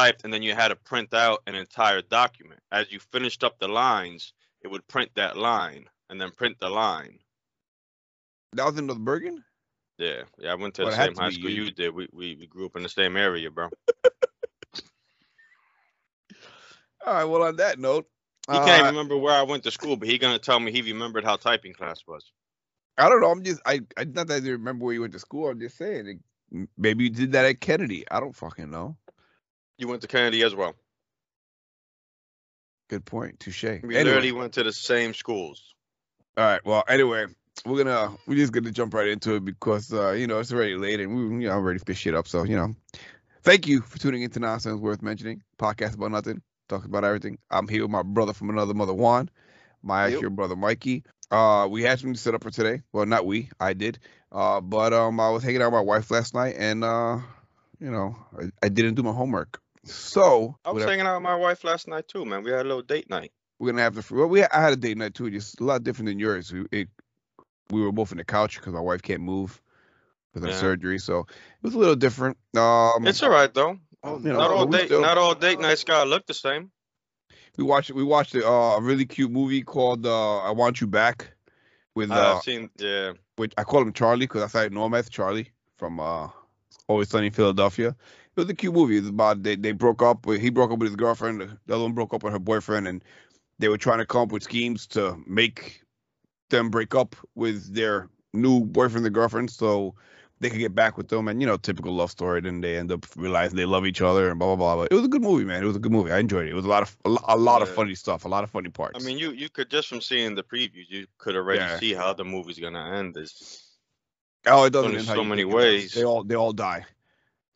typed, and then you had to print out an entire document. As you finished up the lines, it would print that line and then print the line. That was in North Bergen. Yeah, yeah. I went to Well, the same to high school you. you did. We, we we grew up in the same area, bro. All right. Well, on that note, He can't uh, remember where I went to school, but he gonna tell me he remembered how typing class was. I don't know. I'm just I I not that I didn't remember where you went to school. I'm just saying it, maybe you did that at Kennedy. I don't fucking know. You went to Kennedy as well. Good point. Touche. We Anyway, literally went to the same schools. all right. Well, anyway, we're gonna we're just gonna jump right into it because uh, you know it's already late and we you know already fish shit up. So you know, thank you for tuning into Nonsense Worth Mentioning podcast about nothing, talking about everything. I'm here with my brother from another mother, Juan. My Yep. actual brother, Mikey. Uh, we had something set up for today. Well, not we, I did. Uh, but um, I was hanging out with my wife last night, and uh, you know, I, I didn't do my homework. So I was hanging out with my wife last night too, man. We had a little date night. we're gonna have to. Well, we I had a date night too, just a lot different than yours. We it, we were both in the couch because my wife can't move with her Yeah. surgery, so it was a little different. Um, It's all right though. Oh, you know, Not all date, still- not all date nights gotta look the same. we watched we watched a, uh, a really cute movie called uh, "I Want You Back" with uh, I've seen, yeah. which I call him Charlie because I thought know him as Charlie from uh, Always Sunny in Philadelphia. It was a cute movie. It was about they, they broke up. He broke up with his girlfriend. The other one broke up with her boyfriend, and they were trying to come up with schemes to make them break up with their new boyfriend and girlfriend, so they could get back with them. And you know, typical love story. Then they end up realizing they love each other and blah blah blah. But it was a good movie, man. It was a good movie. I enjoyed it. It was a lot of a lo- a lot of funny stuff. A lot of funny parts. I mean, you you could just from seeing the previews, you could already Yeah. see how the movie's gonna end. Is oh, it doesn't in so many think it does. ways. They all they all die.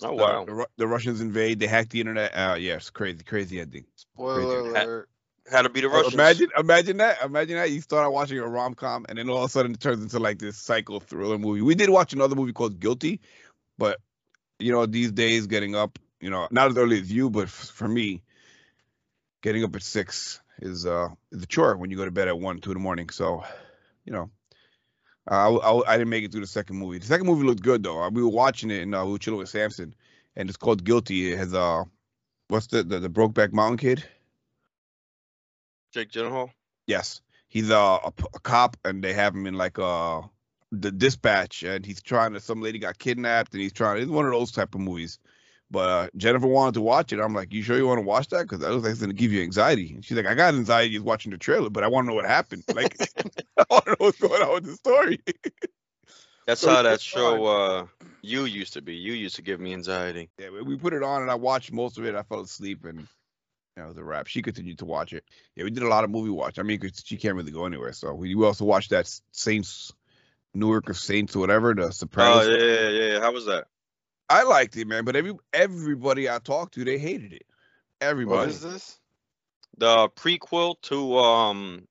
Oh the, wow. the, Ru- the Russians invade. They hack the internet. Uh, yes, crazy, crazy ending. Spoiler Crazy. alert. Had to be the Uh, Russians. Imagine, imagine that. Imagine that. You start out watching a rom com, and then all of a sudden it turns into like this psycho thriller movie. We did watch another movie called Guilty, but you know these days getting up, you know, not as early as you, but f- for me, getting up at six is uh is a chore when you go to bed at one, two in the morning. So, you know. I, I, I didn't make it through the second movie. The second movie looked good though. Uh, We were watching it and uh, we were chilling with Samson, and it's called Guilty. It has uh, what's the the, the Brokeback Mountain kid? Jake Gyllenhaal. Yes, he's uh, a, a cop, and they have him in like uh the dispatch, and he's trying to. Some lady got kidnapped, and he's trying. It's one of those type of movies. But uh, Jennifer wanted to watch it. I'm like, you sure you want to watch that? Because that looks like it's gonna give you anxiety. And she's like, I got anxiety just watching the trailer, but I want to know what happened. Like, I want to know what's going on with the story. That's So how that show uh you used to be. You used to give me anxiety. yeah, we- put it on, and I watched most of it. I fell asleep, and that was a wrap. She continued to watch it. Yeah, we did a lot of movie watch. I mean, 'cause she can't really go anywhere. So we, we also watched that Saints, Newark of Saints or whatever, the Sopranos. Oh yeah, yeah, yeah. How was that? I liked it, man. But every everybody I talked to, they hated it. Everybody. is this? The prequel to um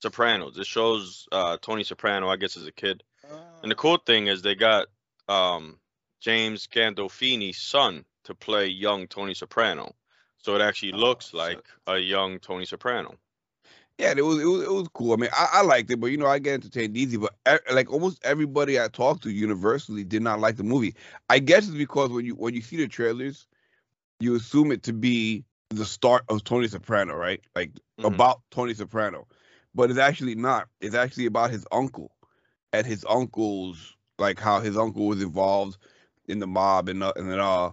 Sopranos. It shows uh Tony Soprano, I guess, as a kid. And the cool thing is they got um James Gandolfini's son to play young Tony Soprano. So it actually Oh, looks shit. like a young Tony Soprano. Yeah, it was it was it was cool. I mean, I, I liked it, but you know, I get entertained easy. But e- like almost everybody I talked to universally did not like the movie. I guess it's because when you when you see the trailers, you assume it to be the start of Tony Soprano, right? Like Mhm. about Tony Soprano, but it's actually not. It's actually about his uncle and his uncle's like how his uncle was involved in the mob and uh, and then uh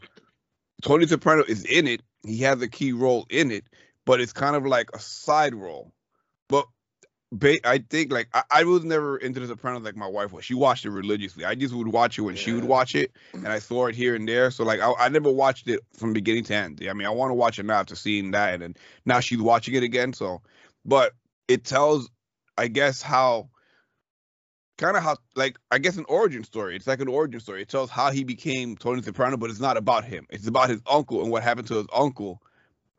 Tony Soprano is in it. He has a key role in it, but it's kind of like a side role. Ba- I think like I, I was never into the Sopranos like my wife was. She watched it religiously. I just would watch it when she would watch it, mm. and I saw it here and there. So like I, I never watched it from beginning to end. I mean, I want to watch it now after seeing that, and then now she's watching it again. So, but it tells, I guess, how kind of how like I guess an origin story. It's like an origin story. It tells how he became Tony Soprano, but it's not about him. It's about his uncle and what happened to his uncle.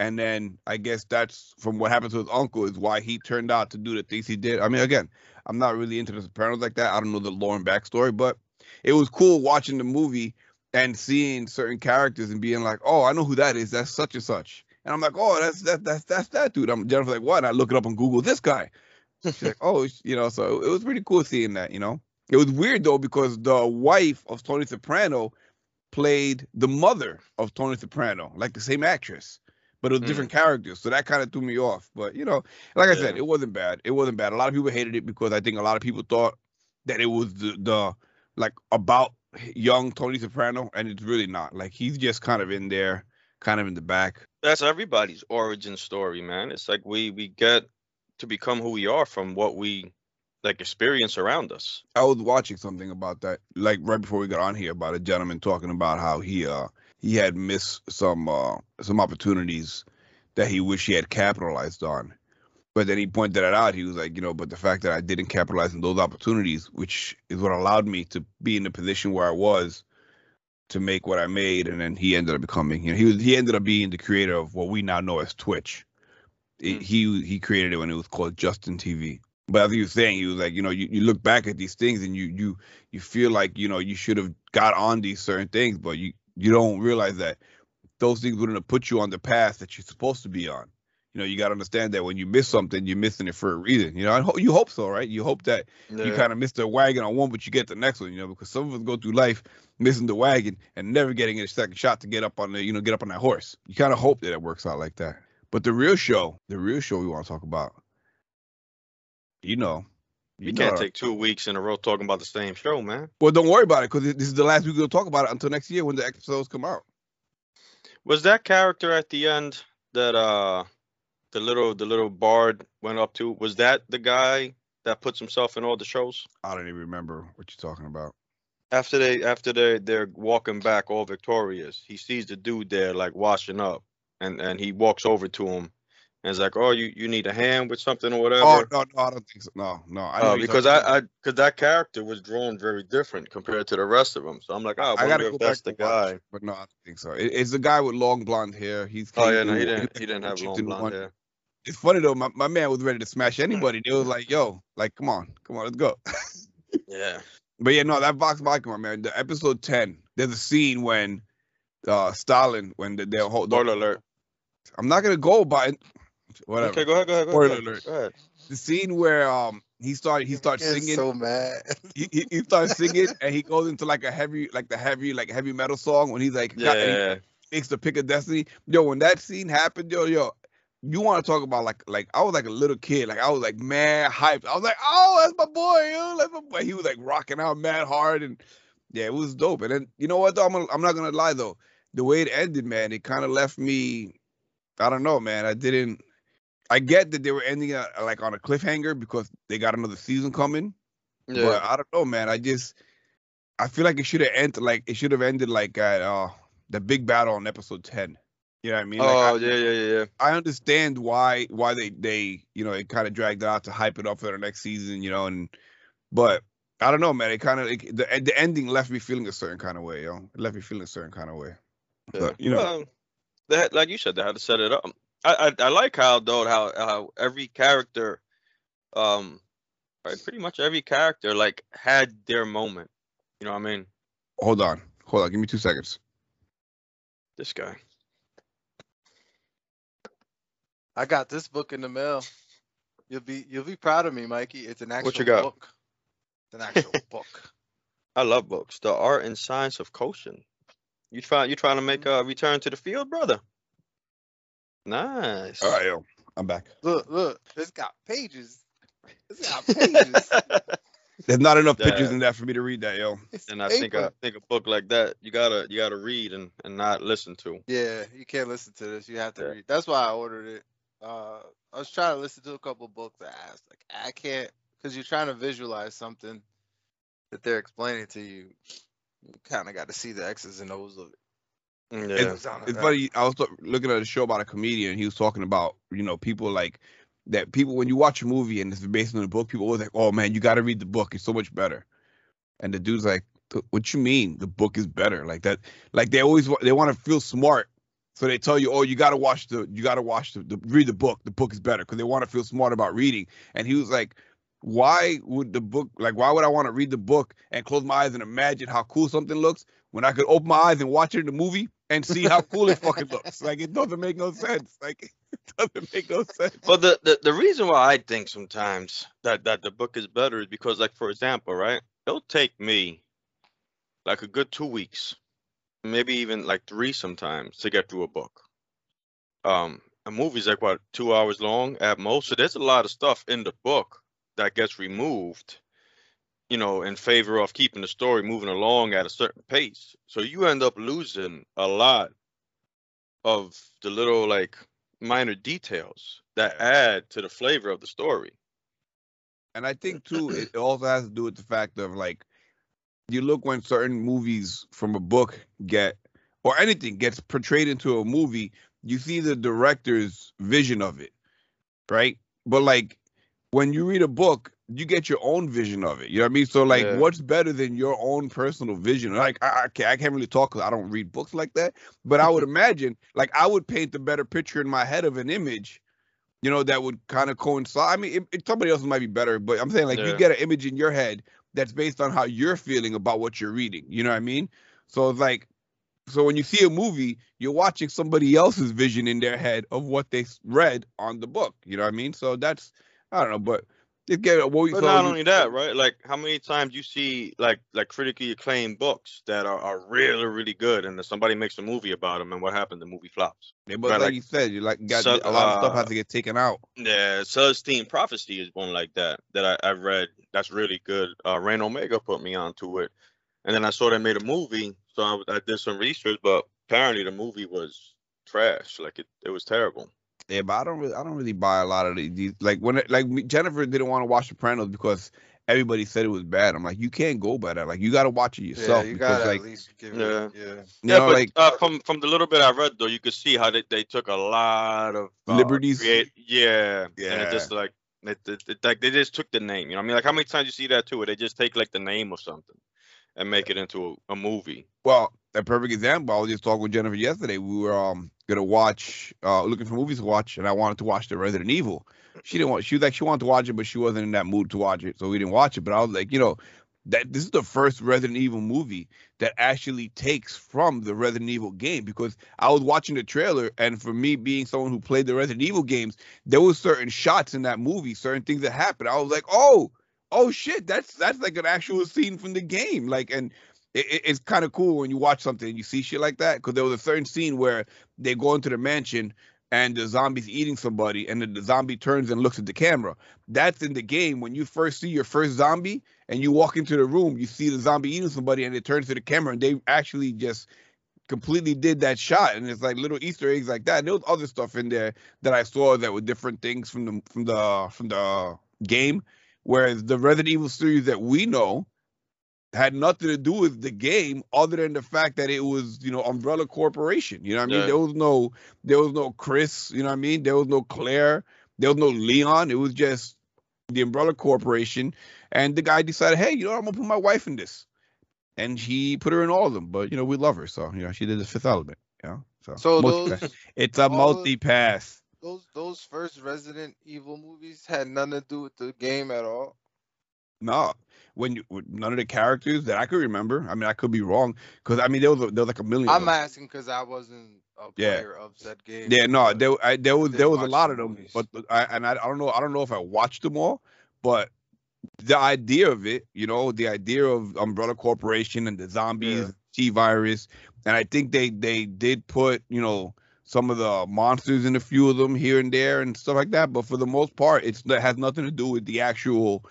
And then I guess that's from what happened to his uncle is why he turned out to do the things he did. I mean, again, I'm not really into the Sopranos like that. I don't know the lore and backstory, but it was cool watching the movie and seeing certain characters and being like, "Oh, I know who that is. That's such and such." And I'm like, "Oh, that's that that's that's that dude." I'm Jennifer like, "What?" And I look it up on Google. This guy. She's like, "Oh, you know." So it was pretty cool seeing that. You know, it was weird though because the wife of Tony Soprano played the mother of Tony Soprano, like the same actress, but it was Mm. different characters. So that kind of threw me off. But you know, like I said, it wasn't bad. It wasn't bad. A lot of people hated it because I think a lot of people thought that it was the, the like about young Tony Soprano, and it's really not. Like he's just kind of in there, kind of in the back. That's everybody's origin story, man. It's like we we get to become who we are from what we like experience around us. I was watching something about that, like right before we got on here, about a gentleman talking about how he uh he had missed some uh some opportunities that he wished he had capitalized on. But then he pointed that out. He was like, you know, but the fact that I didn't capitalize on those opportunities, which is what allowed me to be in the position where I was to make what I made, and then he ended up becoming, you know, he was he ended up being the creator of what we now know as Twitch. It- Mm. He he created it when it was called Justin TV. But as he was saying, he was like, you know, you, you look back at these things and you you you feel like you know you should have got on these certain things, but you you don't realize that those things wouldn't have put you on the path that you're supposed to be on. You know, you got to understand that when you miss something, you're missing it for a reason. You know, I ho- you hope so, right? You hope that you kind of miss the wagon on one, but you get the next one. You know, because some of us go through life missing the wagon and never getting a second shot to get up on the, you know, get up on that horse. You kind of hope that it works out like that. But the real show, the real show we want to talk about, you know, you can't take two weeks in a row talking about the same show, man. Well, don't worry about it because this is the last week we'll talk about it until next year when the episodes come out. Was that character at the end that uh the little the little bard went up to? Was that the guy that puts himself in all the shows? I don't even remember what you're talking about. After they after they they're walking back all victorious, he sees the dude there like washing up, and and he walks over to him, and is like, "Oh, you you need a hand with something or whatever." Oh no, no, I don't think so. No, no. I Uh, because I. I, because that character was drawn very different compared to the rest of them. So I'm like, oh, I, I gotta go that's the to watch, guy. but no, I don't think so. It, it's the guy with long blonde hair. He's Oh yeah, no, he didn't. He didn't have long blonde hair. It's funny though. My, my man was ready to smash anybody. They was like, "Yo, like, come on, come on, let's go." Yeah. But yeah, no, that Vox Machina, man. The episode ten, there's a scene when uh Scanlan, when the, their whole. Spoiler alert. I'm not gonna go by whatever. Okay, go ahead. Go ahead. Go Spoiler ahead. alert. Go ahead. The scene where um he started he starts singing. so mad. he, he, he starts singing and he goes into like a heavy like the heavy like heavy metal song when he's like Yeah. got- he makes the pick of destiny. Yo, when that scene happened, yo, yo, you want to talk about like like I was like a little kid, like I was like mad hyped. I was like, oh, that's my boy, yo, that's my boy. He was like rocking out mad hard and yeah, it was dope. And then you know what though, I'm gonna, I'm not gonna lie though, the way it ended, man, it kind of left me. I don't know, man. I didn't. I get that they were ending it like on a cliffhanger because they got another season coming. yeah. But I don't know, man. I just I feel like it should have ended like it should have ended like at uh the big battle on episode ten. You know what I mean? Like, oh I, yeah, yeah, yeah, yeah. I understand why why they they you know it kind of dragged it out to hype it up for the next season, you know, and but I don't know, man. It kind of like, the the ending left me feeling a certain kind of way, yo. It left me feeling a certain kind of way. yeah. But, you know. Well, they had, like you said, they had to set it up. I, I I like how though how how every character, um, right, pretty much every character like had their moment. You know what I mean? Hold on, hold on. Give me two seconds. This guy. I got this book in the mail. You'll be you'll be proud of me, Mikey. It's an actual What you got? book. It's an actual book. I love books. The Art and Science of Coaching. You try you trying to make a return to the field, brother? Nice. All right, yo, I'm back. Look, look, it's got pages. It's got pages. There's not enough pictures Yeah. in that for me to read that, yo. It's and I think. I think a book like that you gotta you gotta read and, and not listen to. Yeah, you can't listen to this. You have to Yeah. read. That's why I ordered it. Uh, I was trying to listen to a couple books. I asked, like, I can't, because you're trying to visualize something that they're explaining to you. You kind of got to see the X's and O's of it. Yeah. It's It's funny. I was looking at a show about a comedian. He was talking about you know people like that. People when you watch a movie and it's based on a book, people always like, "Oh man, you got to read the book. It's so much better." And the dude's like, "What you mean? The book is better? Like that? Like they always wa- they want to feel smart, so they tell you, "Oh, you got to watch the you got to watch the, the read the book. The book is better because they want to feel smart about reading." And he was like. Why would the book like why would I want to read the book and close my eyes and imagine how cool something looks when I could open my eyes and watch it in the movie and see how cool it fucking looks. Like it doesn't make no sense. Like it doesn't make no sense. But the, the the reason why I think sometimes that that the book is better is because like for example, right? It'll take me like a good two weeks maybe even like three sometimes to get through a book. Um, a movie's like what two hours long at most, so there's a lot of stuff in the book that gets removed, you know, in favor of keeping the story moving along at a certain pace. So you end up losing a lot of the little like minor details that add to the flavor of the story. And I think too, it also has to do with the fact of like, you look when certain movies from a book get, or anything gets portrayed into a movie, you see the director's vision of it, right? But like when you read a book, you get your own vision of it. You know what I mean? So like, Yeah. what's better than your own personal vision? Like, I, I can't, I can't really talk because I don't read books like that. But I would imagine, like, I would paint a better picture in my head of an image, you know, that would kind of coincide. I mean, it, it, somebody else might be better, but I'm saying like you get an image in your head that's based on how you're feeling about what you're reading. You know what I mean? So it's like, so when you see a movie, you're watching somebody else's vision in their head of what they read on the book. You know what I mean? So that's I don't know, but it get what we But not only that, right? Like how many times you see like like critically acclaimed books that are, are really really good, and then somebody makes a movie about them, and what happened? The movie flops. Yeah, but right, like, like, you said, you like got so- a lot of stuff uh, has to get taken out. Yeah, Celestine Prophecy is one like that that I, I read. That's really good. Uh, Rain Omega put me onto it, and then I saw they made a movie, so I, I did some research, but apparently the movie was trash. Like it, it was terrible. Yeah, but I don't really, I don't really buy a lot of these. these- Like when, it, like Jennifer didn't want to watch Sopranos because everybody said it was bad. I'm like, you can't go by that. Like you got to watch it yourself yeah, you gotta like, at least give Yeah. it. Yeah. you yeah, know, but like uh, from from the little bit I read though, you could see how they, they took a lot of uh, Liberties? Create, yeah, and Yeah. it just like it, it, it- like they just took the name. You know, what I mean, like how many times you see that too, where they just take like the name of something and make it into a, a movie. Well, a perfect example. I was just talking with Jennifer yesterday. We were um gonna watch, uh, looking for movies to watch, and I wanted to watch the Resident Evil. She didn't want. She was like, she wanted to watch it, but she wasn't in that mood to watch it, so we didn't watch it. But I was like, you know, that this is the first Resident Evil movie that actually takes from the Resident Evil game because I was watching the trailer, and for me being someone who played the Resident Evil games, there was certain shots in that movie, certain things that happened. I was like, oh, oh shit, that's that's like an actual scene from the game, like and it, it- it's kind of cool when you watch something and you see shit like that because there was a certain scene where they go into the mansion and the zombie's eating somebody and the zombie turns and looks at the camera. That's in the game when you first see your first zombie and you walk into the room you see the zombie eating somebody and it turns to the camera and they actually just completely did that shot and it's like little easter eggs like that and there was other stuff in there that i saw that were different things from the from the from the game whereas the resident evil series that we know had nothing to do with the game other than the fact that it was, you know, Umbrella Corporation. You know what I mean? Yeah. There was no there was no Chris, you know what I mean? There was no Claire, there was no Leon. It was just the Umbrella Corporation. And the guy decided, hey, you know what, I'm gonna put my wife in this. And he put her in all of them. But you know, we love her. So, you know, she did the fifth element. You know? So, So those it's a multi pass. Those those first Resident Evil movies had nothing to do with the game at all. No, when you none of the characters that I could remember. I mean, I could be wrong because I mean there was a, there was like a million. I'm asking because I wasn't a Yeah. player of said game. Yeah, no, there I, there was there was a lot of them, movies. but I and I, I don't know I don't know if I watched them all, but the idea of it, you know, the idea of Umbrella Corporation and the zombies, Yeah. T virus, and I think they they did put you know some of the monsters in a few of them here and there and stuff like that, but for the most part, it's that has nothing to do with the actual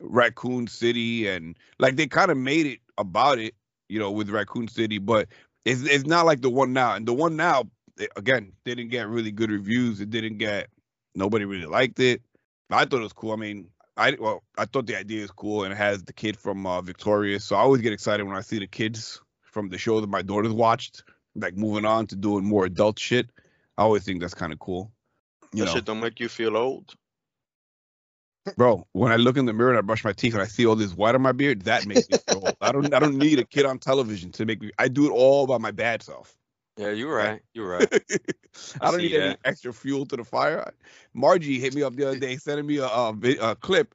Raccoon City and like they kind of made it about it, you know, with Raccoon City, but it's it's not like the one now. And the one now, it- again, didn't get really good reviews. It didn't get nobody really liked it. I thought it was cool. I mean, I well, I thought the idea is cool, and it has the kid from uh, Victorious. So I always get excited when I see the kids from the show that my daughters watched, like moving on to doing more adult shit. I always think that's kind of cool. You that know, shit don't make you feel old. bro, when I look in the mirror and I brush my teeth and I see all this white on my beard, that makes me feel old. I don't I don't need a kid on television to make me. I do it all by my bad self. Yeah, you're right. You're right. I don't see need any extra fuel to the fire. Margie hit me up the other day, sending me a, a, a clip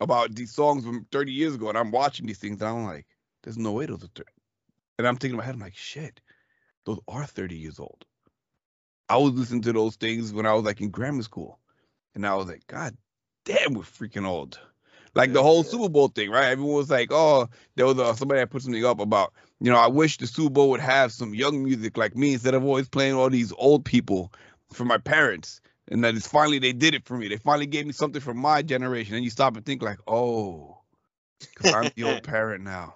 about these songs from 30 years ago, and I'm watching these things, and I'm like, "There's no way those are 30." And I'm thinking in my head, I'm like, "Shit, those are 30 years old." I was listening to those things when I was like in grammar school, and I was like, "God damn, we're freaking old." Like the whole. Super Bowl thing, right? Everyone was like, "Oh, there was uh, somebody that put something up about, you know, I wish the Super Bowl would have some young music like me instead of always playing all these old people for my parents." And that is finally they did it for me. They finally gave me something from my generation. And you stop and think like, "Oh, because I'm the old parent now.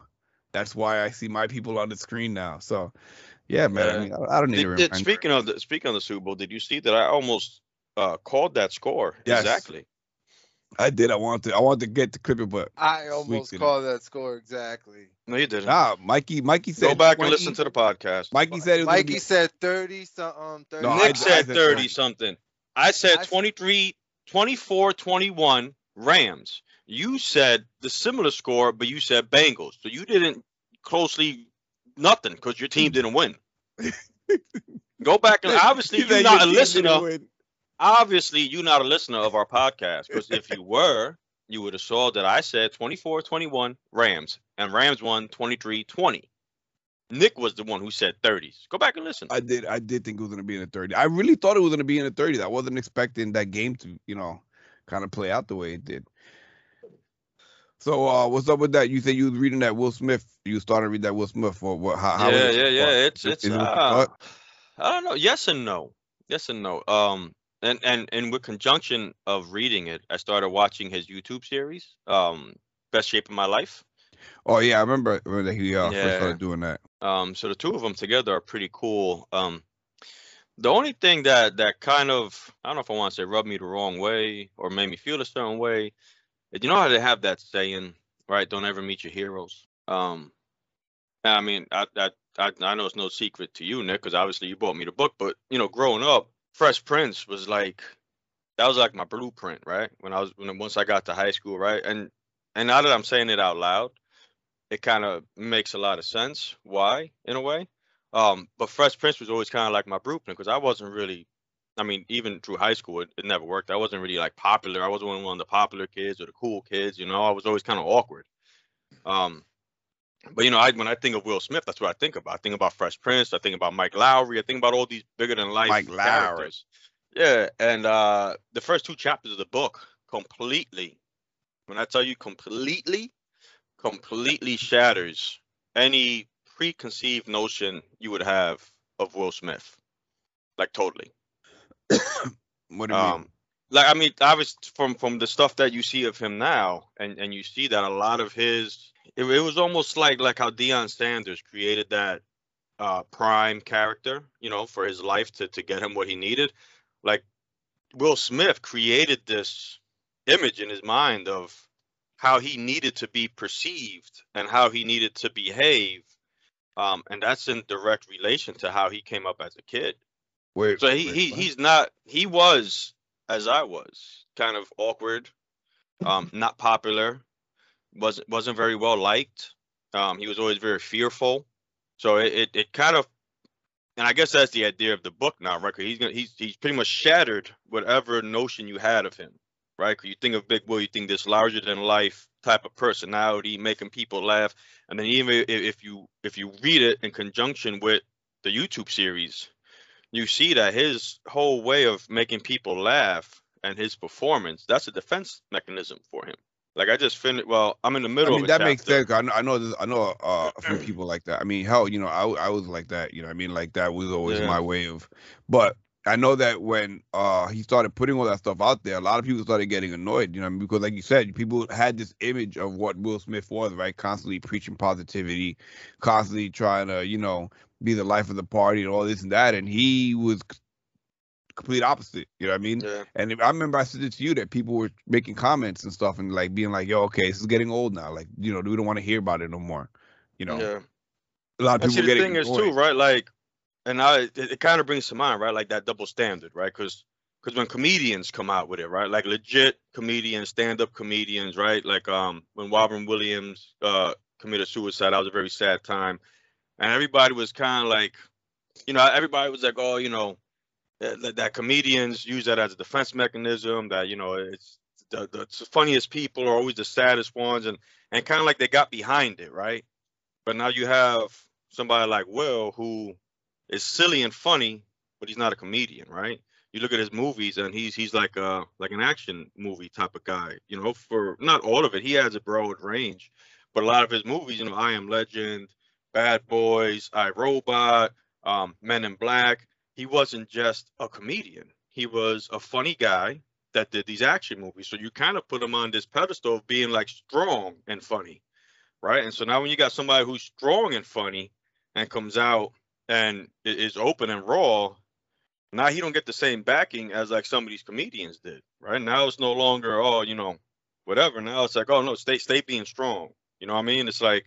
That's why I see my people on the screen now." So, yeah, man. I mean, I, I don't need to Did, did, speaking of the speaking of the Super Bowl, did you see that I almost uh, called that score Yes. exactly? I did. I wanted to. I wanted to get the clip, but I almost called that score exactly. No, you didn't. nah. Mikey. Mikey said. Go back 20 and listen to the podcast. Mikey said it was Mikey be- said thirty something. 30 No, Nick did- said said 30 20. something. I said I s- 23, 24, 21 Rams. You said the similar score, but you said Bengals. So you didn't closely nothing because your team didn't win. Go back and obviously you're not a your team didn't listener. Obviously you're not a listener of our podcast because if you were, you would have saw that I said 24, 21 Rams and Rams won 23, 20. Nick was the one who said 30s. Go back and listen. I did. I did think it was gonna be in the 30. I really thought it was gonna be in the 30s. I wasn't expecting that game to, you know, kind of play out the way it did. So, uh, what's up with that? You said you was reading that Will Smith. You started to read that Will Smith, or what? How? how yeah, yeah, yeah. It's it's it uh? I don't know. Yes and no. Yes and no. Um, and and and with conjunction of reading it, I started watching his YouTube series. Um, best shape of my life. Oh yeah, I remember when he uh, first Yeah. started doing that. Um, so the two of them together are pretty cool. Um, the only thing that that kind of I don't know if I want to say rubbed me the wrong way or made me feel a certain way. You know how they have that saying, right? Don't ever meet your heroes. Um, I mean, I I I, know it's no secret to you, Nick, because obviously you bought me the book. But you know, growing up, Fresh Prince was like that was like my blueprint, right? When I was when once I got to high school, right? And and now that I'm saying it out loud, it kind of makes a lot of sense. Why, in a way? Um, but Fresh Prince was always kind of like my blueprint because I wasn't really, I mean, even through high school, it, it never worked. I wasn't really like popular. I wasn't one of the popular kids or the cool kids. You know, I was always kind of awkward. Um, but you know, I when I think of Will Smith, that's what I think about. I think about Fresh Prince. I think about Mike Lowrey. I think about all these bigger than life Mike Lowrey. characters. Yeah, and uh, the first two chapters of the book completely, when I tell you completely, completely shatters any preconceived notion you would have of Will Smith. Like totally. What do you mean? Um, like I mean, obviously from from the stuff that you see of him now, and and you see that a lot of his, it, it was almost like like how Deion Sanders created that uh prime character, you know, for his life to to get him what he needed. Like Will Smith created this image in his mind of how he needed to be perceived and how he needed to behave. Um, and that's in direct relation to how he came up as a kid. Wait, So he, wait, he what? he's not he was as I was kind of awkward, um, not popular, wasn't wasn't very well liked. Um, he was always very fearful. So it, it, it kind of and I guess that's the idea of the book now, right? he's gonna he's he's pretty much shattered whatever notion you had of him, right? 'Cause you think of Big Will, you think this larger than life type of personality, making people laugh, and then even if you if you read it in conjunction with the YouTube series, you see that his whole way of making people laugh and his performance that's a defense mechanism for him. Like I just finished. Well, I'm in the middle. I mean that makes sense. I know, I know, this, I know uh, a few people like that. I mean, hell, you know, I I was like that. You know, what I mean, like that was always Yeah. my way of. But I know that when uh he started putting all that stuff out there, a lot of people started getting annoyed. You know, I mean? because like you said, people had this image of what Will Smith was, right? Constantly preaching positivity, constantly trying to, you know, be the life of the party and all this and that, and he was complete opposite. You know what I mean? Yeah. And I remember I said it to you that people were making comments and stuff and like being like, "Yo, okay, this is getting old now. Like, you know, we don't want to hear about it no more." You know, Yeah. a lot of And people see, the getting thing is too, right? Like, and I it, it kind of brings to mind, right? Like that double standard, right? Because because when comedians come out with it, right? Like legit comedians, stand-up comedians, right? Like um when Robin Williams uh committed suicide, that was a very sad time, and everybody was kind of like, you know, everybody was like, oh, you know, that, that comedians use that as a defense mechanism. That you know, it's the, the funniest people are always the saddest ones, and and kind of like they got behind it, right? But now you have somebody like Will who is silly and funny, but he's not a comedian, right? you look at his movies and he's he's like a like an action movie type of guy. You know, for not all of it, he has a broad range, but a lot of his movies, you know, I Am Legend, Bad Boys, I Robot, um, Men in Black. He wasn't just a comedian. He was a funny guy that did these action movies. So you kind of put him on this pedestal of being like strong and funny, right? And so now when you got somebody who's strong and funny and comes out and is open and raw, now he don't get the same backing as like some of these comedians did, right? Now it's no longer oh you know whatever. Now it's like oh no, stay stay being strong. You know what I mean? It's like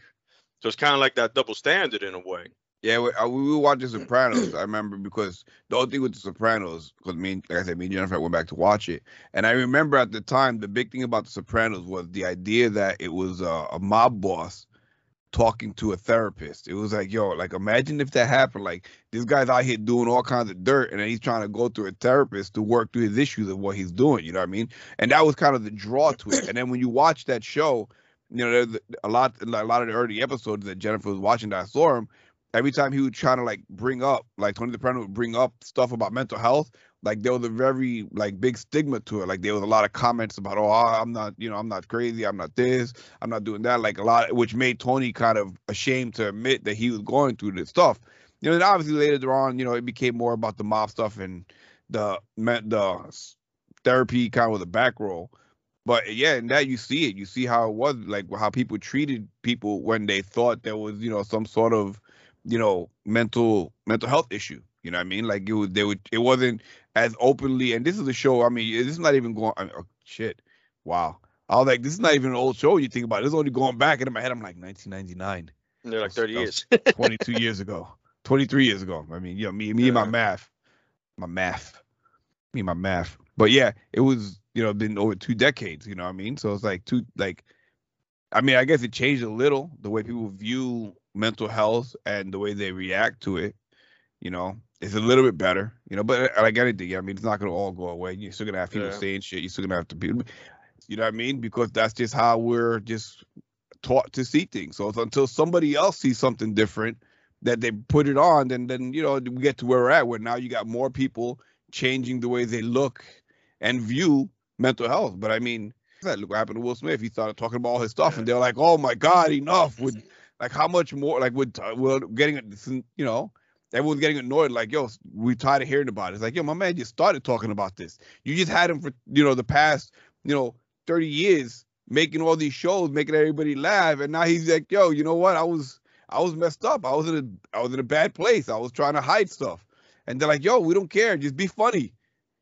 so it's kind of like that double standard in a way. Yeah, we, uh, we were watching Sopranos. I remember because the whole thing with the Sopranos, because me, like I said, me and Jennifer went back to watch it, and I remember at the time the big thing about the Sopranos was the idea that it was uh, a mob boss talking to a therapist. It was like, yo, like imagine if that happened. Like this guy's out here doing all kinds of dirt, and then he's trying to go through a therapist to work through his issues of what he's doing. You know what I mean? And that was kind of the draw to it. And then when you watch that show, you know, there's a lot, a lot of the early episodes that Jennifer was watching that I saw him every time he would try to like bring up, like Tony Soprano would bring up stuff about mental health, like there was a very like big stigma to it. Like there was a lot of comments about, oh, I'm not, you know, I'm not crazy, I'm not this, I'm not doing that. Like a lot, which made Tony kind of ashamed to admit that he was going through this stuff. You know, and obviously later on, you know, it became more about the mob stuff and the the therapy kind of with a back role. But yeah, and that you see it. You see how it was like how people treated people when they thought there was, you know, some sort of you know, mental mental health issue. You know what I mean? Like it was they would it wasn't as openly and this is a show, I mean, this is not even going I mean, oh, shit. Wow. I was like, this is not even an old show you think about. It. This is only going back in my head. I'm like 1999. They're like 30 years. 22 years ago. 23 years ago. I mean, you know, me, me and my math, my math, me and my math. But yeah, it was, you know, been over two decades. You know what I mean? So it's like two, like, I mean, I guess it changed a little the way people view mental health and the way they react to it, you know, it's a little bit better, you know. But uh, like anything, I mean, it's not gonna all go away. You're still gonna have people yeah. saying shit. You're still gonna have to be, you know what I mean? Because that's just how we're just taught to see things. So it's until somebody else sees something different that they put it on, then then you know we get to where we're at, where now you got more people changing the way they look and view mental health. But I mean, look what happened to Will Smith. He started talking about all his stuff, and they're like, "Oh my God, enough with like how much more? Like with uh, we're getting you know everyone's getting annoyed. Like yo, we tired of hearing about it. It's like yo, my man just started talking about this. You just had him for you know the past you know thirty years making all these shows, making everybody laugh, and now he's like yo, you know what? I was I was messed up. I was in a I was in a bad place. I was trying to hide stuff, and they're like yo, we don't care. Just be funny.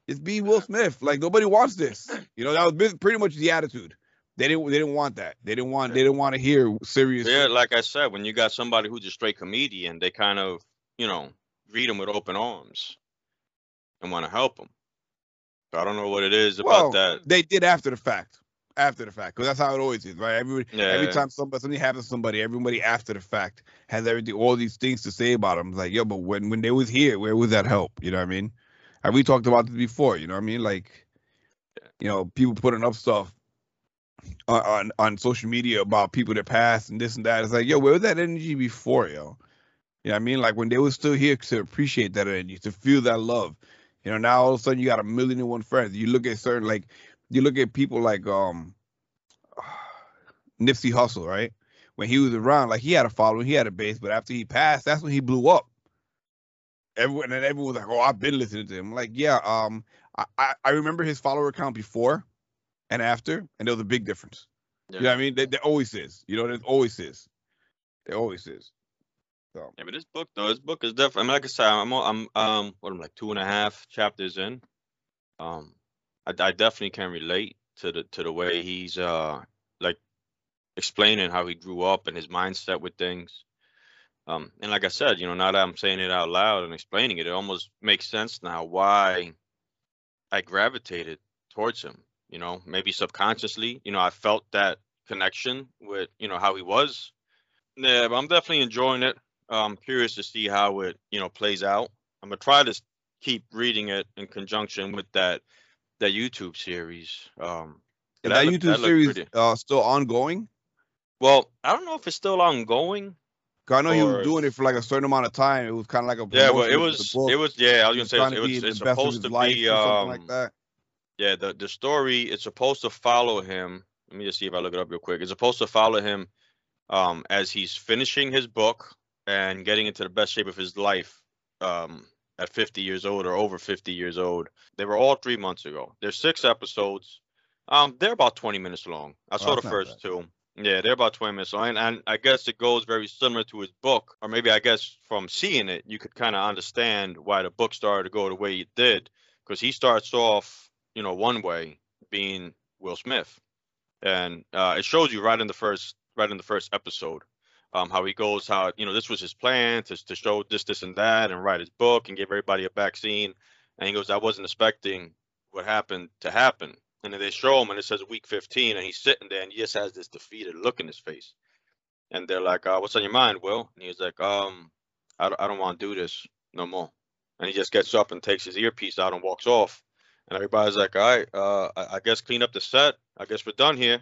Just be Will Smith. Like nobody wants this. You know that was pretty much the attitude. They didn't. They didn't want that. They didn't want. They didn't want to hear serious. Yeah, like I said, when you got somebody who's a straight comedian, they kind of, you know, greet them with open arms and want to help them. So I don't know what it is about that. They did after the fact. After the fact, because that's how it always is, right? Everybody, yeah. every time somebody something happens to somebody, everybody after the fact has everything, all these things to say about them. like, yo, but when when they was here, where was that help? You know what I mean? And we talked about this before. You know what I mean? Like, you know, people putting up stuff on on social media about people that passed and this and that. It's like, yo, where was that energy before, yo? You know what I mean? Like when they were still here to appreciate that energy, to feel that love. You know, now all of a sudden you got a million and one friends. You look at certain like you look at people like um Nipsey Hussle, right? When he was around, like he had a following, he had a base, but after he passed, that's when he blew up. Everyone and everyone was like, "Oh, I've been listening to him." I'm like, yeah, um, I I remember his follower count before, and after, and there was a big difference. Yeah. You know what I mean? There, there always is. You know, there always is. There always is. So. Yeah, but this book though, this book is definitely. I mean, like I said, I'm I'm um what I'm like two and a half chapters in. Um, I, I definitely can relate to the to the way he's uh like explaining how he grew up and his mindset with things. Um, and like I said, you know, now that I'm saying it out loud and explaining it, it almost makes sense now why I gravitated towards him you know maybe subconsciously you know i felt that connection with you know how he was. Yeah but i'm definitely enjoying it. I'm curious to see how it you know plays out. I'm gonna try to keep reading it in conjunction with that that youtube series. Um that, that youtube that series uh still ongoing? Well i don't know if it's still ongoing 'Cause I know he was doing it for like a certain amount of time. It was kind of like a Yeah, but it was it was yeah. I was He gonna say it to was, it's the best of supposed to be something um like that. yeah the the story it's supposed to follow him. Let me just see if I look it up real quick. It's supposed to follow him um as he's finishing his book and getting into the best shape of his life um at 50 years old or over 50 years old. They were all three months ago. There's six episodes. Um, they're about 20 minutes long. I saw the first bad. two. Yeah, they're about 20 minutes long, and, and I guess it goes very similar to his book, or maybe I guess from seeing it, you could kind of understand why the book started to go the way it did, because he starts off, you know, one way, being Will Smith, and uh, it shows you right in the first, right in the first episode, um, how he goes, how you know this was his plan to to show this, this, and that, and write his book and give everybody a vaccine. and he goes, I wasn't expecting what happened to happen. And they show him, and it says week 15, and he's sitting there, and he just has this defeated look in his face. And they're like, uh, "What's on your mind, Will?" And he's like, "Um, I I don't want to do this no more." And he just gets up and takes his earpiece out and walks off. And everybody's like, "All right, uh, I, I guess clean up the set. I guess we're done here."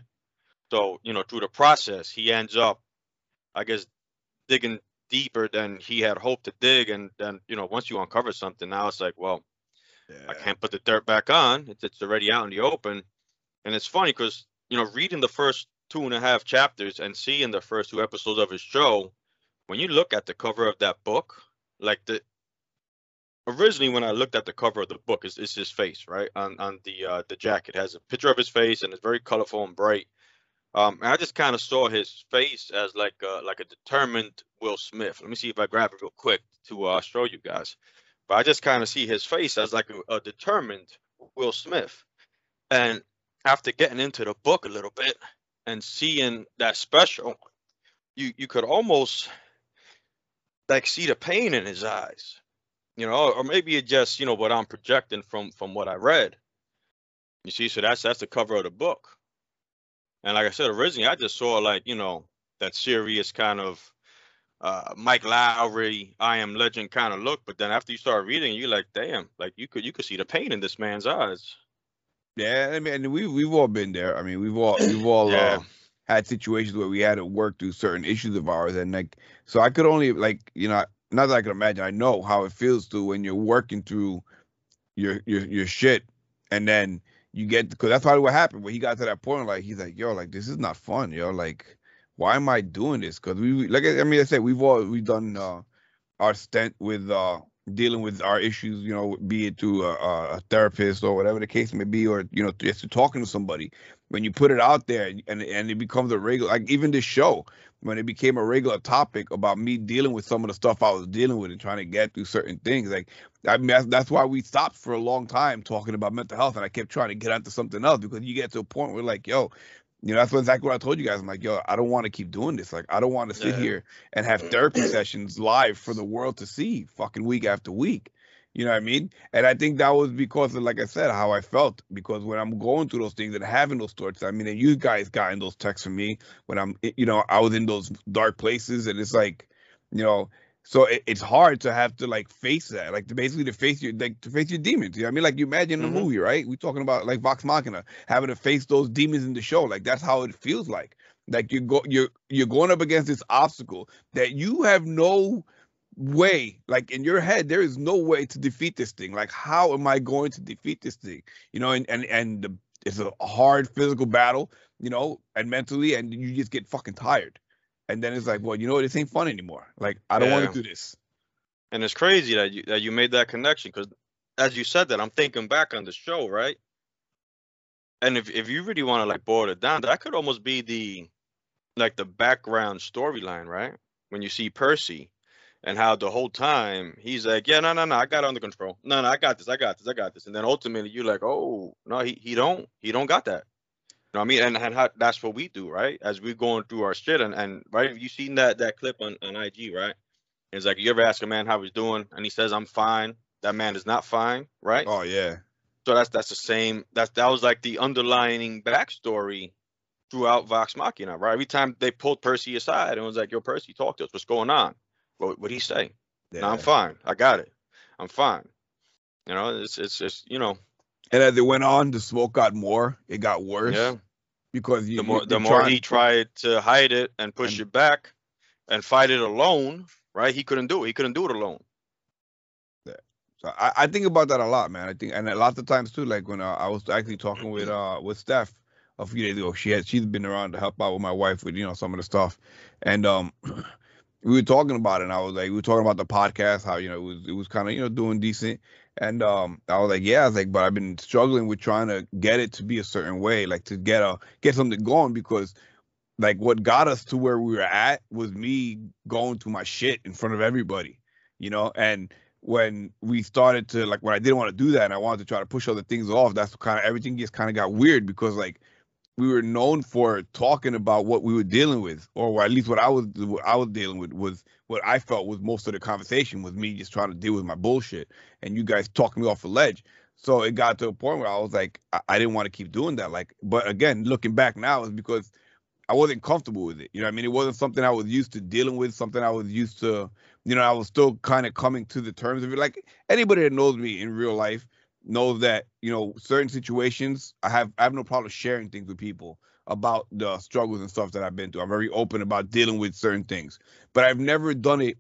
So you know, through the process, he ends up, I guess, digging deeper than he had hoped to dig. And then you know, once you uncover something, now it's like, well, I can't put the dirt back on. It's, it's already out in the open. And it's funny because, you know, reading the first two and a half chapters and seeing the first two episodes of his show, when you look at the cover of that book, like the originally when I looked at the cover of the book, is it's his face, right? On on the uh the jacket. It has a picture of his face and it's very colorful and bright. Um and I just kind of saw his face as like uh like a determined Will Smith. Let me see if I grab it real quick to uh show you guys but I just kind of see his face as like a, a determined Will Smith. And after getting into the book a little bit and seeing that special, you you could almost like see the pain in his eyes, you know, or maybe it just you know what I'm projecting from from what I read. You see, so that's that's the cover of the book. And like I said originally, I just saw like you know that serious kind of uh, Mike Lowrey, I Am Legend kind of look, but then after you start reading, you're like, damn, like you could you could see the pain in this man's eyes. Yeah, I mean, we we've all been there. I mean, we've all we've all Yeah. uh, had situations where we had to work through certain issues of ours, and like, so I could only like, you know, not that I can imagine. I know how it feels to when you're working through your your your shit, and then you get because that's probably what happened. When he got to that point, like he's like, yo, like this is not fun, yo, like why am I doing this? Because we like I mean, I said we've all we've done uh, our stint with uh dealing with our issues, you know, be it through a, a a therapist or whatever the case may be, or you know, just talking to somebody. When you put it out there and and it becomes a regular, like even this show, when it became a regular topic about me dealing with some of the stuff I was dealing with and trying to get through certain things, like I mean, that's, that's why we stopped for a long time talking about mental health, and I kept trying to get onto something else because you get to a point where like, yo, you know, that's what exactly what I told you guys. I'm like, yo, I don't want to keep doing this. Like, I don't want to sit Yeah. here and have therapy sessions live for the world to see fucking week after week. You know what I mean? And I think that was because of, like I said, how I felt. Because when I'm going through those things and having those thoughts, I mean, and you guys got in those texts from me when I'm, you know, I was in those dark places, and it's like, you know, so it, it's hard to have to like face that, like to basically to face your like to face your demons. You know what I mean? Like you imagine Mhm. a movie, right? We're talking about like Vox Machina, having to face those demons in the show. Like that's how it feels like. Like you go, you're you're going up against this obstacle that you have no way. Like in your head, there is no way to defeat this thing. Like how am I going to defeat this thing? You know, and and and the, it's a hard physical battle. You know, and mentally, and you just get fucking tired. And then it's like, well, you know, what? this ain't fun anymore. Like I don't want to do this. And it's crazy that you that you made that connection because as you said that, I'm thinking back on the show, right? And if if you really want to like boil it down, that could almost be the like the background storyline, right? When you see Percy and how the whole time he's like, Yeah, no, no, no, I got it under control. No, no, I got this, I got this, I got this. And then ultimately you're like, Oh, no, he, he don't he don't got that. You know what I mean? And, and how, that's what we do, right? As we're going through our shit and, and right, you seen that that clip on, on IG, right? It's like you ever ask a man how he's doing, and he says, "I'm fine." That man is not fine, right? Oh yeah. So that's that's the same. That's that was like the underlining backstory throughout Vox Machina, right? Every time they pulled Percy aside and was like, "Yo, Percy, talk to us. What's going on?" What what he say? yeah. No, I'm fine. I got it. I'm fine. You know, it's it's it's you know, And as it went on, the smoke got more. It got worse. yeah. Because you, The more you- the more he tried to hide it and push And- it back, and fight it alone, right? He couldn't do it. He couldn't do it alone. Yeah. So I, I think about that a lot, man. I think, and a lot of times too, like when uh, I was actually talking with uh with Steph a few days ago, she had she's been around to help out with my wife with you know some of the stuff, and um we were talking about it, and I was like, we were talking about the podcast, how you know it was it was kind of you know doing decent, and um I was like, yeah, I was like, but I've been struggling with trying to get it to be a certain way, like to get a get something going because like what got us to where we were at was me going to my shit in front of everybody, you know, and when we started to like when I didn't want to do that and I wanted to try to push other things off, that's kind of everything just kind of got weird because like we were known for talking about what we were dealing with, or at least what I was what I was dealing with was what I felt was most of the conversation was me just trying to deal with my bullshit, and you guys talking me off a ledge. So it got to a point where I was like, I, I didn't want to keep doing that. Like, but again, looking back now is because I wasn't comfortable with it. You know, I mean, it wasn't something I was used to dealing with, something I was used to. You know, I was still kind of coming to the terms of it. Like anybody that knows me in real life knows that you know certain situations I have I have no problem sharing things with people about the struggles and stuff that I've been through. I'm very open about dealing with certain things, but I've never done it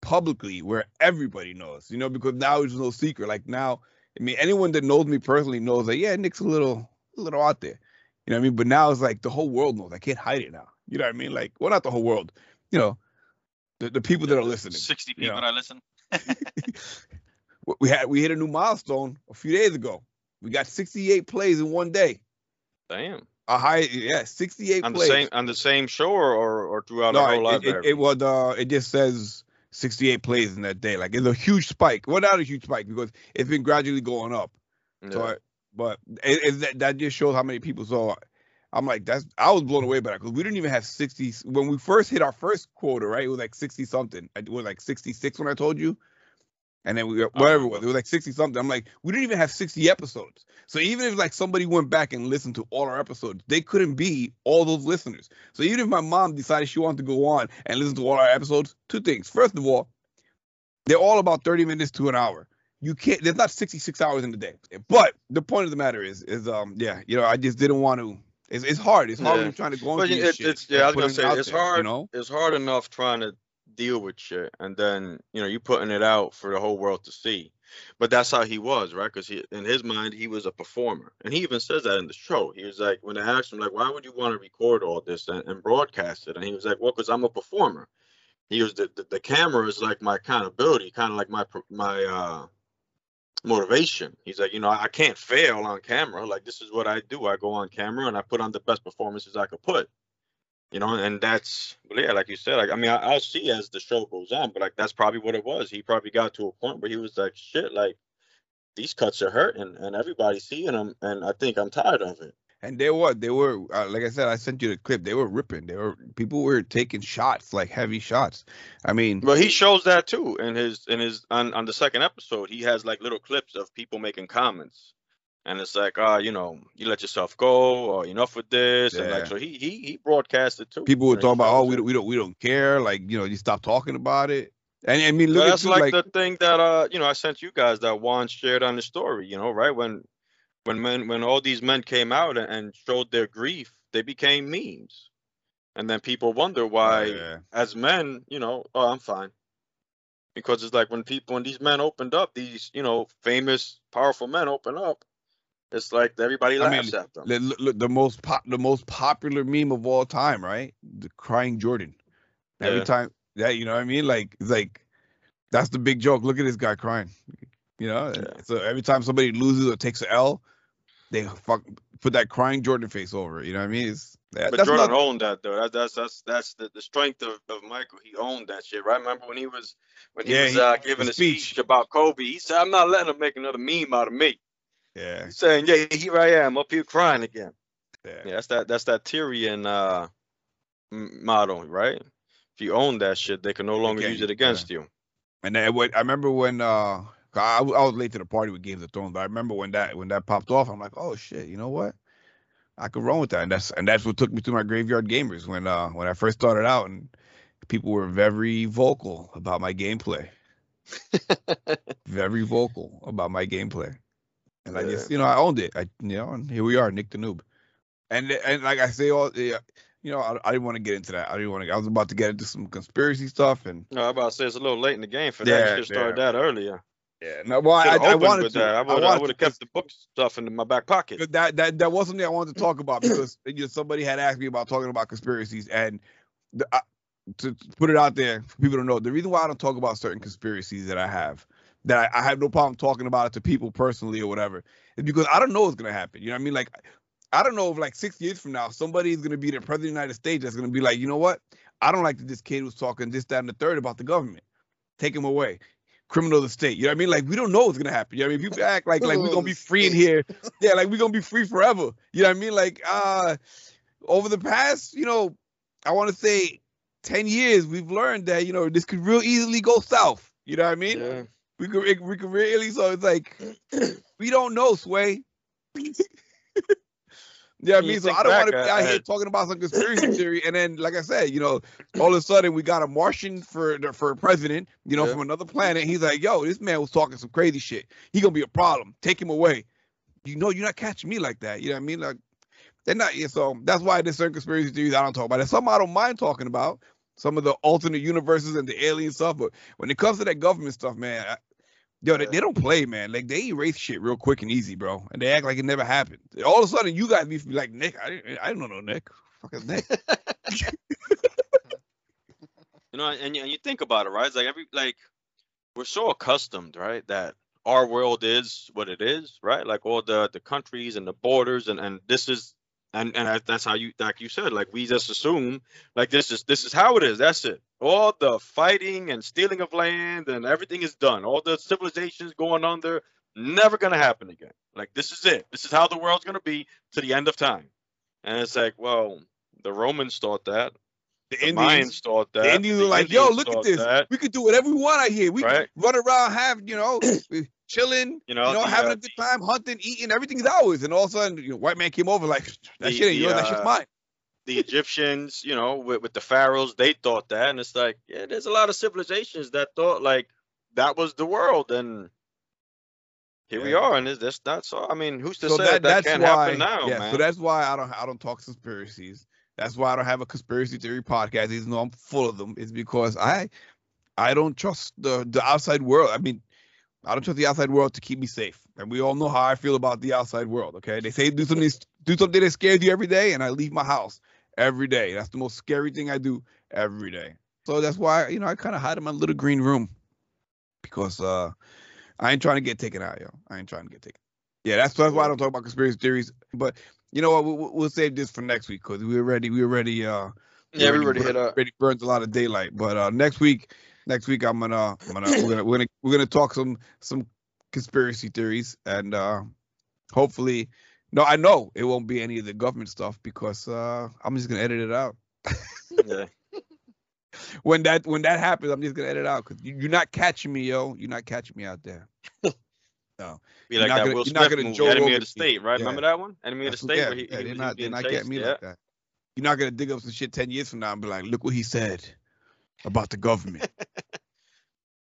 publicly where everybody knows. You know, because now it's no secret. Like now, I mean, anyone that knows me personally knows that yeah, Nick's a little a little out there. You know what I mean? But now it's like the whole world knows. I can't hide it now. You know what I mean? Like, well, not the whole world. You know, the, the people that are listening. Sixty you people know. that listen. we had we hit a new milestone a few days ago. We got 68 plays in one day. Damn. A high, yeah, 68 On the plays. same on the same show or or, or throughout the no, whole it, it, it was uh, it just says 68 plays in that day. Like it's a huge spike. Well, not a huge spike because it's been gradually going up. So, Yeah. I, but it, it, that, that just shows how many people saw. I'm like, that's I was blown away by that because we didn't even have 60 when we first hit our first quota, right? It was like 60 something. It was like 66 when I told you, and then we whatever it was, it was like 60 something. I'm like, we didn't even have 60 episodes. So even if like somebody went back and listened to all our episodes, they couldn't be all those listeners. So even if my mom decided she wanted to go on and listen to all our episodes, two things. First of all, they're all about 30 minutes to an hour you can't there's not 66 hours in the day but the point of the matter is is um yeah you know i just didn't want to it's, it's hard it's hard when Yeah. you're trying to go on. it- this shit yeah, I was gonna say out it's there, hard. you know It's hard enough trying to deal with shit, and then you know you putting it out for the whole world to see. But that's how he was, right? Because he, in his mind, he was a performer, and he even says that in the show. He was like, when they asked him, like, why would you want to record all this and, and broadcast it? And he was like, well, because I'm a performer. He was the, the the camera is like my accountability, kind of like my my uh motivation. He's like, you know, I can't fail on camera. Like this is what I do. I go on camera and I put on the best performances I could put. You know, and that's yeah, like you said, like I mean, I, I'll see as the show goes on, but like that's probably what it was. He probably got to a point where he was like, shit, like these cuts are hurting and everybody's seeing them, and I think I'm tired of it. and they were they were uh, like i said i sent you the clip they were ripping they were people were taking shots like heavy shots i mean Well, he shows that too in his in his on on the second episode. He has like little clips of people making comments, and it's like, ah, you know, you let yourself go, or enough with this, and Yeah. like so he he he broadcasted too. people were talking about oh we don't we don't we don't care like you know you stop talking about it and i mean look at that's like, like, the thing that uh you know I sent you guys that Juan shared on the story. You know, right when when men when all these men came out and, and showed their grief, they became memes, and then people wonder why, yeah. as men, you know, oh I'm fine, because it's like when people when these men opened up, these you know famous powerful men open up, it's like everybody I mean, laughs at them. Look, look, the most pop, the most popular meme of all time, right? The crying Jordan. Every Yeah. time that you know what I mean, like it's like that's the big joke. Look at this guy crying. You know, Yeah. so every time somebody loses or takes an L, they fuck put that crying Jordan face over it. You know what I mean? It's that, But that's Jordan not, owned that though. That, that's that's that's the, the strength of, of Michael. He owned that shit, right? Remember when he was when he Yeah, was he- uh, giving a speech. speech. about Kobe? He said, "I'm not letting him make another meme out of me." Yeah, He's saying, "Yeah, here I am up here crying again." yeah. Yeah, that's that that's that Tyrion uh m- motto, right? If you own that shit, they can no longer use it against you. And what I remember when uh I, I was late to the party with Games of Thrones, but I remember when that when that popped off, I'm like, oh shit, you know what? I could run with that, and that's and that's what took me to my graveyard gamers when uh when I first started out, and people were very vocal about my gameplay, very vocal about my gameplay, and I just you know I owned it, I you know, and here we are, Nick the noob, and and like I say all yeah, you know, I, I didn't want to get into that. I didn't want to. I was about to get into some conspiracy stuff, and No, I about to say it's a little late in the game for that. Yeah, you should start that earlier. yeah, no, well, I, I, wanted to. that. I would. I wanted would to have kept the book stuff in my back pocket. But that that that wasn't something I wanted to talk about because you know, somebody had asked me about talking about conspiracies and the, I, to, to put it out there for people to know the reason why I don't talk about certain conspiracies that I have that I, I have no problem talking about it to people personally or whatever is because I don't know what's gonna happen. You know what I mean? Like I don't know if like six years from now somebody is gonna be the president of the United States that's gonna be like, you know what? I don't like that this kid was talking this, that, and the third about the government. Take him away. Criminal of the state. You know what I mean? Like we don't know what's gonna happen. You know what I mean? People act like like we're gonna be free in here yeah, like we're gonna be free forever. You know what I mean? Like uh over the past, you know, I want to say 10 years, we've learned that, you know, this could real easily go south. You know what I mean? Yeah. We could we could really so it's like we don't know, Sway. Yeah, I mean, so I don't want to be out here talking about some conspiracy theory, and then, like I said, you know, all of a sudden we got a Martian for the- for president, you know, Yeah. from another planet. He's like, "Yo, this man was talking some crazy shit. He gonna be a problem. Take him away." You know, you're not catching me like that. You know what I mean? Like, they're not. Yeah, so that's why there's certain conspiracy theories I don't talk about. There's some I don't mind talking about, some of the alternate universes and the alien stuff. But when it comes to that government stuff, man, I, yo, they, they don't play, man. Like they erase shit real quick and easy, bro, and they act like it never happened. All of a sudden, you guys be like Nick. I didn't, I didn't know Nick. Fuck is Nick. You know, and and you think about it, right? It's like every like we're so accustomed, right, that our world is what it is, right? Like all the the countries and the borders, and and this is and and that- that's how you like you said, like we just assume like this is this is how it is. That's it. All the fighting and stealing of land and everything is done. All the civilizations going under, never gonna happen again. Like this is it. This is how the world's gonna be to the end of time. And it's like, well, the Romans thought that. The The Indians, Mayans thought that. the Indians the were like, "Yo, Indians look at this. that, We could do whatever we want out here. We Right. can run around, have you know, chilling, You you know, know, the, having uh, a good time, hunting, eating. Everything's ours." And all of a sudden, you know, white man came over like, "That The- shit ain't yours. That shit's uh, mine." the Egyptians, you know, with, with the pharaohs, they thought that, and it's like, yeah, there's a lot of civilizations that thought like that was the world, and here we are, and it's- that's not so. I mean, who's to so say that, that, can't why, happen now, yeah. man? So that's why I don't I don't talk conspiracies. That's why I don't have a conspiracy theory podcast, even though I'm full of them. It's because I I don't trust the the outside world. I mean, I don't trust the outside world to keep me safe. And we all know how I feel about the outside world. Okay, they say do something do something that scares you every day, and I leave my house every day. That's the most scary thing I do every day. So that's why you know I kind of hide in my little green room because uh I ain't trying to get taken out, yo. I ain't trying to get taken. Yeah, that's that's why I don't talk about conspiracy theories. But you know what? We'll, we'll save this for next week because we already we already uh yeah, we already burnt, hit up. already burnt a lot of daylight. But uh next week, next week I'm gonna I'm gonna we're gonna we're gonna we're gonna talk some some conspiracy theories and uh hopefully no I know it won't be any of the government stuff because uh I'm just gonna edit it out. Yeah. When that when that happens, I'm just gonna edit it out because you, you're not catching me, yo. You're not catching me out there. Be You're like not that gonna- Will you're not Smith movie, Joe Enemy Rogan of the. State, right? Yeah. Remember that one? Enemy of the State, yeah, where he, yeah, he, they're not, they're not getting me yeah. like that. You're not gonna dig up some shit ten years from now and be like, look what he said about the government.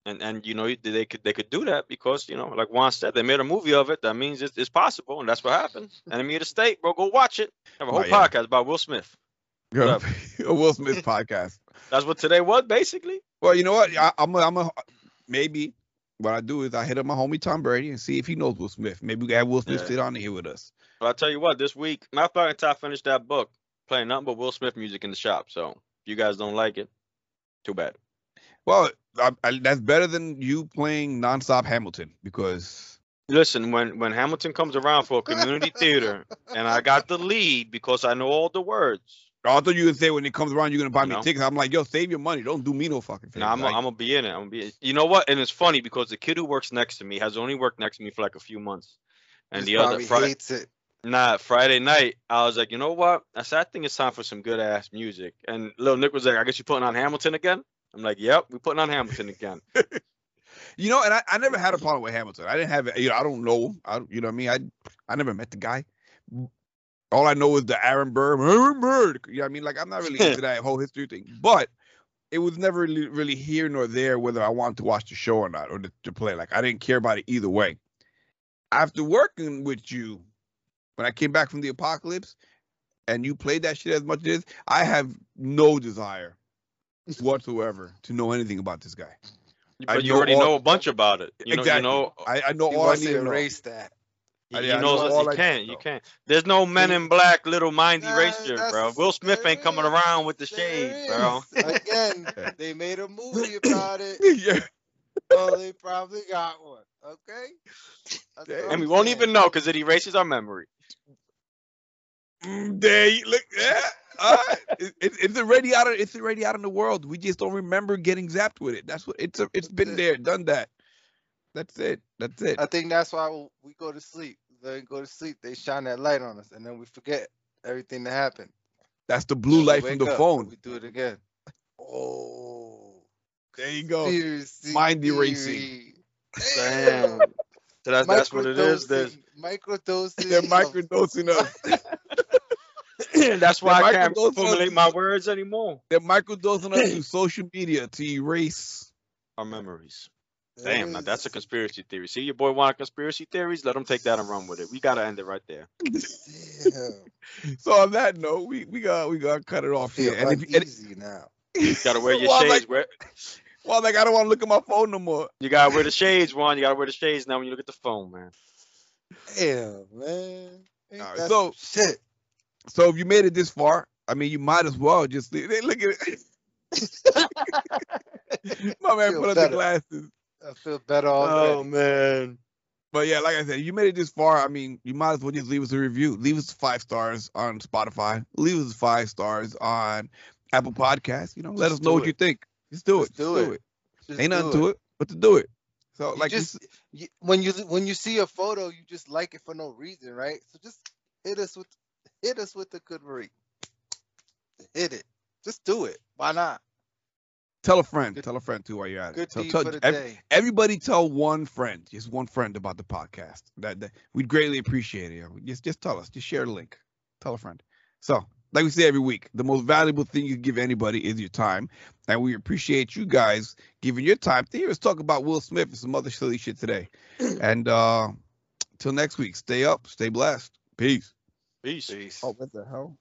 and and you know they could they could do that because you know like Juan said they made a movie of it that means it's, it's possible and that's what happened enemy of the state bro go watch it have a oh, whole Oh, yeah. podcast about Will Smith Yeah, up? a Will Smith podcast. that's what today was basically Well, you know what? I, I'm a, I'm a maybe what I do is I hit up my homie Tom Brady and see if he knows Will Smith. Maybe we can have Will Smith Yeah. sit on here with us. but I'll tell you what this week matter of fact until I finish that book playing nothing but Will Smith music in the shop so if you guys don't like it too bad Well, I, I, that's better than you playing nonstop Hamilton because listen when when Hamilton comes around for a community theater and I got the lead because I know all the words I thought you would say when it comes around you're gonna buy me No. tickets. I'm like, yo, save your money. Don't do me no fucking favor. No, I'm, Like, I'm gonna be in it. I'm gonna be. You know what? And it's funny because the kid who works next to me has only worked next to me for like a few months, and the other Friday, hates it. nah, Friday night, I was like, you know what? I said, I think it's time for some good ass music. And little Nick was like, I guess you're putting on Hamilton again. I'm like, yep, we're putting on Hamilton again. You know, and I, I never had a problem with Hamilton. I didn't have, you know, I don't know. I, you know what I mean? I I never met the guy. All I know is the Aaron Burr, Aaron Burr. You know what I mean? Like I'm not really into that whole history thing. But it was never really, really here nor there whether I wanted to watch the show or not or to, to play. Like I didn't care about it either way. After working with you, when I came back from the apocalypse, and you played that shit as much as it is, I have no desire whatsoever to know anything about this guy. I you know already all- know a bunch about it. You know, exactly. you know, I, I know He all I wants need to to know. erase that. he, I- he yeah, knows know that all you I can't. know. You can't. There's no Men in Black, little mind Nah, racer, bro. Will Smith ain't coming is. around with the There shades, bro. Again, they made a movie about it. yeah. So they probably got one. Okay. That's Damn. all And we I'm won't even know because it erases our memory. Mm, there look. Yeah. All right. It, it, it's already out of it's already out in the world. We just don't remember getting zapped with it. That's what it's a, it's been there, done that. That's it. That's it. I think that's why we go to sleep. They go to sleep. They shine that light on us, and then we forget everything that happened. That's the blue light from the up phone. We do it again. Oh. There you go. Conspiracy Mind erasing. Damn. So that's that's what it is. There's, Microdosing. They're of- microdosing us. that's why I can't microdosing formulate my words anymore. They're microdosing us through social media to erase. Our memories. There Damn, now that's a conspiracy theory. See, your boy want conspiracy theories? Let him take that and run with it. We gotta end it right there. Damn. So on that note, we we got we got to cut it off Feel here. And if and, uneasy now. Gotta wear your well, shades. Like, wear, well, like I don't want to look at my phone no more. you gotta wear the shades, Juan. You gotta wear the shades now when you look at the phone, man. Damn, man. Ain't Alright, that so- some shit. So if you made it this far, I mean, you might as well just leave. Hey, Look at it. My man put up better. the glasses. I feel better already. Oh man. But yeah, like I said, you made it this far. I mean, you might as well just leave us a review. Leave us five stars on Spotify. Leave us five stars on Apple Podcasts. You know, let us know do what you think. Just do Just it. do Just it. Just Ain't nothing do to it but to do it. So You like just you, when you when you see a photo, you just like it for no reason, right? So just hit us with hit us with the good read. Hit it. Just do it. Why not? tell a friend. Good- Tell a friend too while you're at it. Good Tell- tell- for the ev- day. everybody tell one friend, just one friend about the podcast. That, that we'd greatly appreciate it. Just just tell us. Just share the link. Tell a friend. So, like we say every week, the most valuable thing you give anybody is your time, and we appreciate you guys giving your time to hear us talk about Will Smith and some other silly shit today. and uh till next week, stay up, stay blessed. Peace. Peace. Peace. Oh, what the hell?